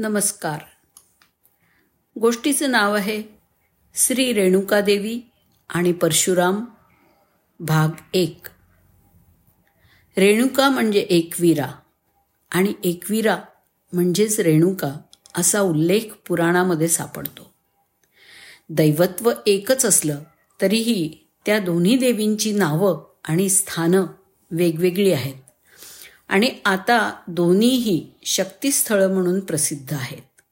नमस्कार. गोष्टीचं नाव आहे श्री रेणुकादेवी आणि परशुराम भाग एक. रेणुका म्हणजे एकवीरा आणि एकवीरा म्हणजेच रेणुका असा उल्लेख पुराणामध्ये सापडतो. दैवत्व एकच असलं तरीही त्या दोन्ही देवींची नावं आणि स्थानं वेगवेगळी आहेत. आणि आता दोन्हीही शक्तिस्थळं म्हणून प्रसिद्ध आहेत.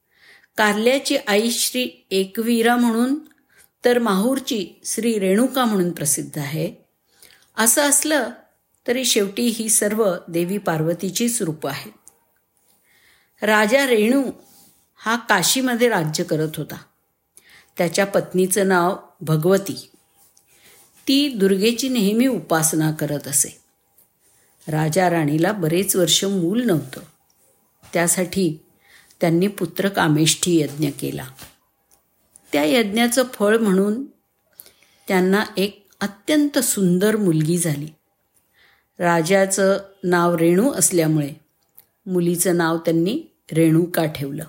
कारल्याची आई श्री एकवीरा म्हणून तर माहूरची श्री रेणुका म्हणून प्रसिद्ध आहे. असं असलं तरी शेवटी ही सर्व देवी पार्वतीचीच रूपं आहेत. राजा रेणू हा काशीमध्ये राज्य करत होता. त्याच्या पत्नीचं नाव भगवती. ती दुर्गेची नेहमी उपासना करत असे. राजा राणीला बरेच वर्ष मूल नव्हतं. त्यासाठी त्यांनी पुत्र कामेष्ठी यज्ञ केला. त्या यज्ञाचं फळ म्हणून त्यांना एक अत्यंत सुंदर मुलगी झाली. राजाचं नाव रेणू असल्यामुळे मुलीचं नाव त्यांनी रेणुका ठेवलं.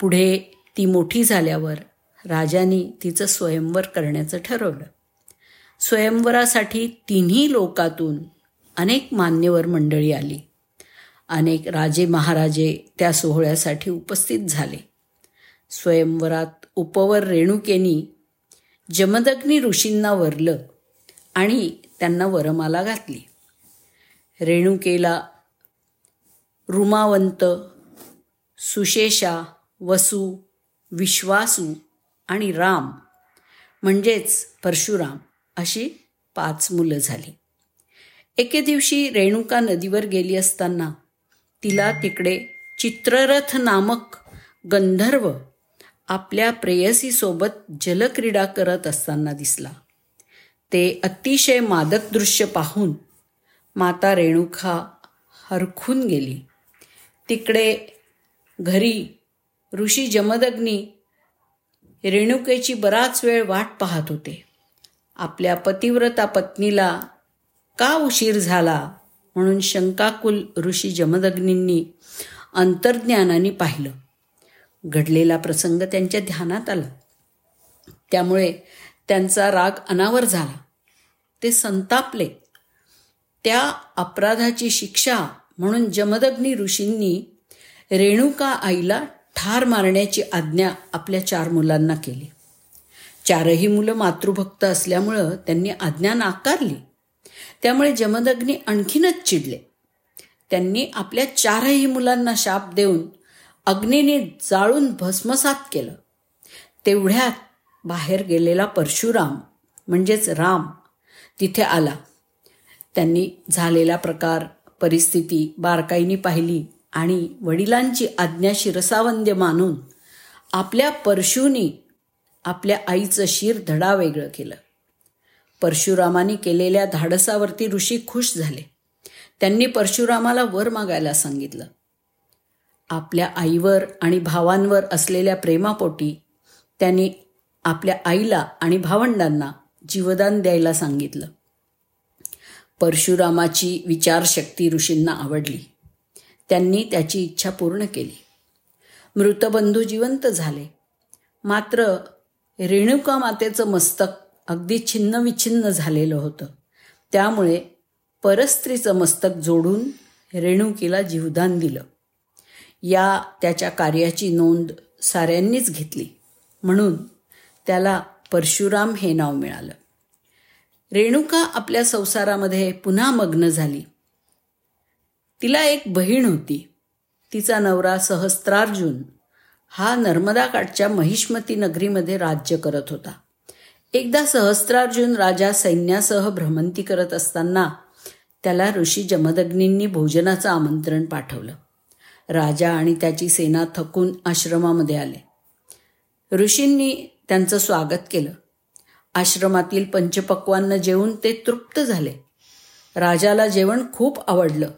पुढे ती मोठी झाल्यावर राजाने तिचं स्वयंवर करण्याचं ठरवलं. स्वयंवरासाठी तिन्ही लोकातून अनेक मान्यवर मंडळी आली. अनेक राजे महाराजे त्या सोहळ्यासाठी उपस्थित झाले. स्वयंवरात उपवर रेणुकेनी जमदग्नी ऋषींना वरलं आणि त्यांना वरमाला घातली. रेणुकेला रुमावंत सुशेषा वसू विश्वासू आणि राम म्हणजेच परशुराम अशी पाच मुलं झाली. एके दिवशी रेणुका नदीवर गेली असताना तिला तिकडे चित्ररथ नामक गंधर्व आपल्या प्रेयसीसोबत जलक्रीडा करत असताना दिसला. ते अतिशय मादक दृश्य पाहून माता रेणुका हरखून गेली. तिकडे घरी ऋषी जमदग्नी रेणुकेची बराच वेळ वाट पाहत होते. आपल्या पतिव्रता पत्नीला का उशीर झाला? म्हणून शंकाकुल ऋषी जमदग्नींनी अंतर्ज्ञानाने पाहिलं. घडलेला प्रसंग त्यांच्या ध्यानात आला. त्यामुळे त्यांचा राग अनावर झाला. ते संतापले. त्या अपराधाची शिक्षा म्हणून जमदग्नी ऋषींनी रेणुका आईला ठार मारण्याची आज्ञा आपल्या चार मुलांना केली. चारही मुलं मातृभक्त असल्यामुळं त्यांनी आज्ञा नाकारली. त्यामुळे जमदग्नी आणखीनच चिडले. त्यांनी आपल्या चारही मुलांना शाप देऊन अग्नीने जाळून भस्मसात केलं. तेवढ्यात बाहेर गेलेला परशुराम म्हणजेच राम तिथे आला. त्यांनी झालेला प्रकार परिस्थिती बारकाईनी पाहिली आणि वडिलांची आज्ञा शिरसावंद्य मानून आपल्या परशुनी आपल्या आईचं शिर धडा वेगळं केलं. परशुरामाने केलेल्या धाडसावरती ऋषी खुश झाले. त्यांनी परशुरामाला वर मागायला सांगितलं. आपल्या आईवर आणि भावांवर असलेल्या प्रेमापोटी त्यांनी आपल्या आईला आणि भावंडांना जीवदान द्यायला सांगितलं. परशुरामाची विचारशक्ती ऋषींना आवडली. त्यांनी त्याची इच्छा पूर्ण केली. मृतबंधू जिवंत झाले. मात्र रेणुका मातेचं मस्तक अगदी छिन्नविछिन्न झालेलं होतं. त्यामुळे परस्त्रीचं मस्तक जोडून रेणुकीला जीवदान दिलं. या त्याच्या कार्याची नोंद साऱ्यांनीच घेतली. म्हणून त्याला परशुराम हे नाव मिळालं. रेणुका आपल्या संसारामध्ये पुन्हा मग्न झाली. तिला एक बहीण होती. तिचा नवरा सहस्त्रार्जुन हा नर्मदा काठच्या महिष्मती नगरीमध्ये राज्य करत होता. एकदा सहस्त्रार्जुन राजा सैन्यासह भ्रमंती करत असताना त्याला ऋषी जमदग्नींनी भोजनाचं आमंत्रण पाठवलं. राजा आणि त्याची सेना थकून आश्रमामध्ये आले. ऋषींनी त्यांचं स्वागत केलं. आश्रमातील पंचपक्वांना जेवून ते तृप्त झाले. राजाला जेवण खूप आवडलं.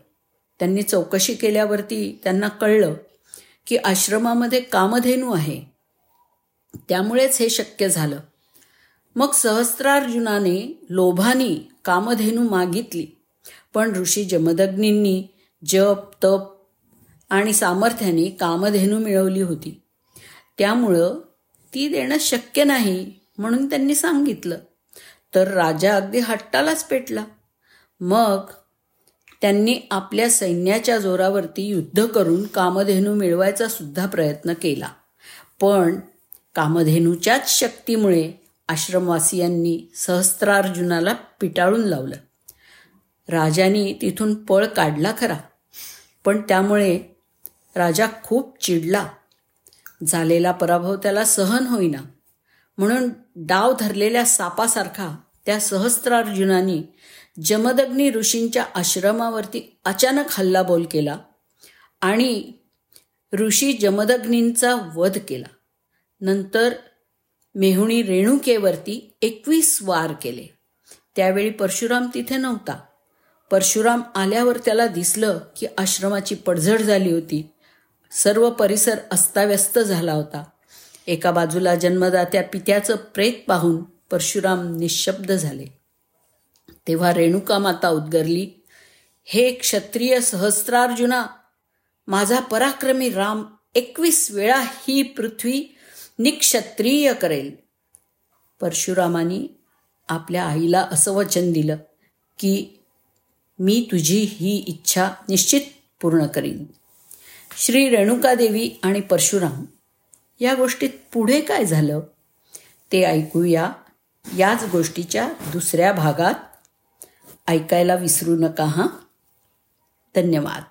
त्यांनी चौकशी केल्यावरती त्यांना कळलं की आश्रमामध्ये कामधेनू आहे. त्यामुळेच हे शक्य झालं. मग सहस्त्रार्जुनाने लोभानी कामधेनू मागितली. पण ऋषी जमदग्नींनी जप तप आणि सामर्थ्याने कामधेनू मिळवली होती. त्यामुळं ती देणं शक्य नाही म्हणून त्यांनी सांगितलं. तर राजा अगदी हट्टालाच पेटला. मग त्यांनी आपल्या सैन्याच्या जोरावरती युद्ध करून कामधेनू मिळवायचा सुद्धा प्रयत्न केला. पण कामधेनूच्याच शक्तीमुळे आश्रमवासियांनी सहस्त्रार्जुनाला पिटाळून लावलं. राजाने तिथून पळ काढला खरा पण त्यामुळे राजा खूप चिडला. झालेला पराभव त्याला सहन होईना. म्हणून डाव धरलेल्या सापासारखा त्या सहस्त्रार्जुनानी जमदग्नी ऋषींच्या आश्रमावरती अचानक हल्लाबोल केला आणि ऋषी जमदग्नींचा वध केला. नंतर मेहुणी रेणुकेवरती एकवीस वार केले. त्यावेळी परशुराम तिथे नव्हता. परशुराम आल्यावर त्याला दिसलं की आश्रमाची पडझड झाली होती. सर्व परिसर अस्ताव्यस्त झाला होता. एका बाजूला जन्मदात्या पित्याचं प्रेत पाहून परशुराम निशब्द झाले. तेव्हा रेणुका माता उद्गरली हे क्षत्रिय सहस्रार्जुना माझा पराक्रमी राम एकवीस वेळा ही पृथ्वी निक्षत्रिय करेल. परशुरामानी आपल्या आईला असं वचन दिलं की मी तुझी ही इच्छा निश्चित पूर्ण करीन. श्री रेणुकादेवी आणि परशुराम या गोष्टीत पुढे काय झालं? ते ऐकूया याच गोष्टीच्या दुसऱ्या भागात. ऐकायला विसरू नका हां? धन्यवाद.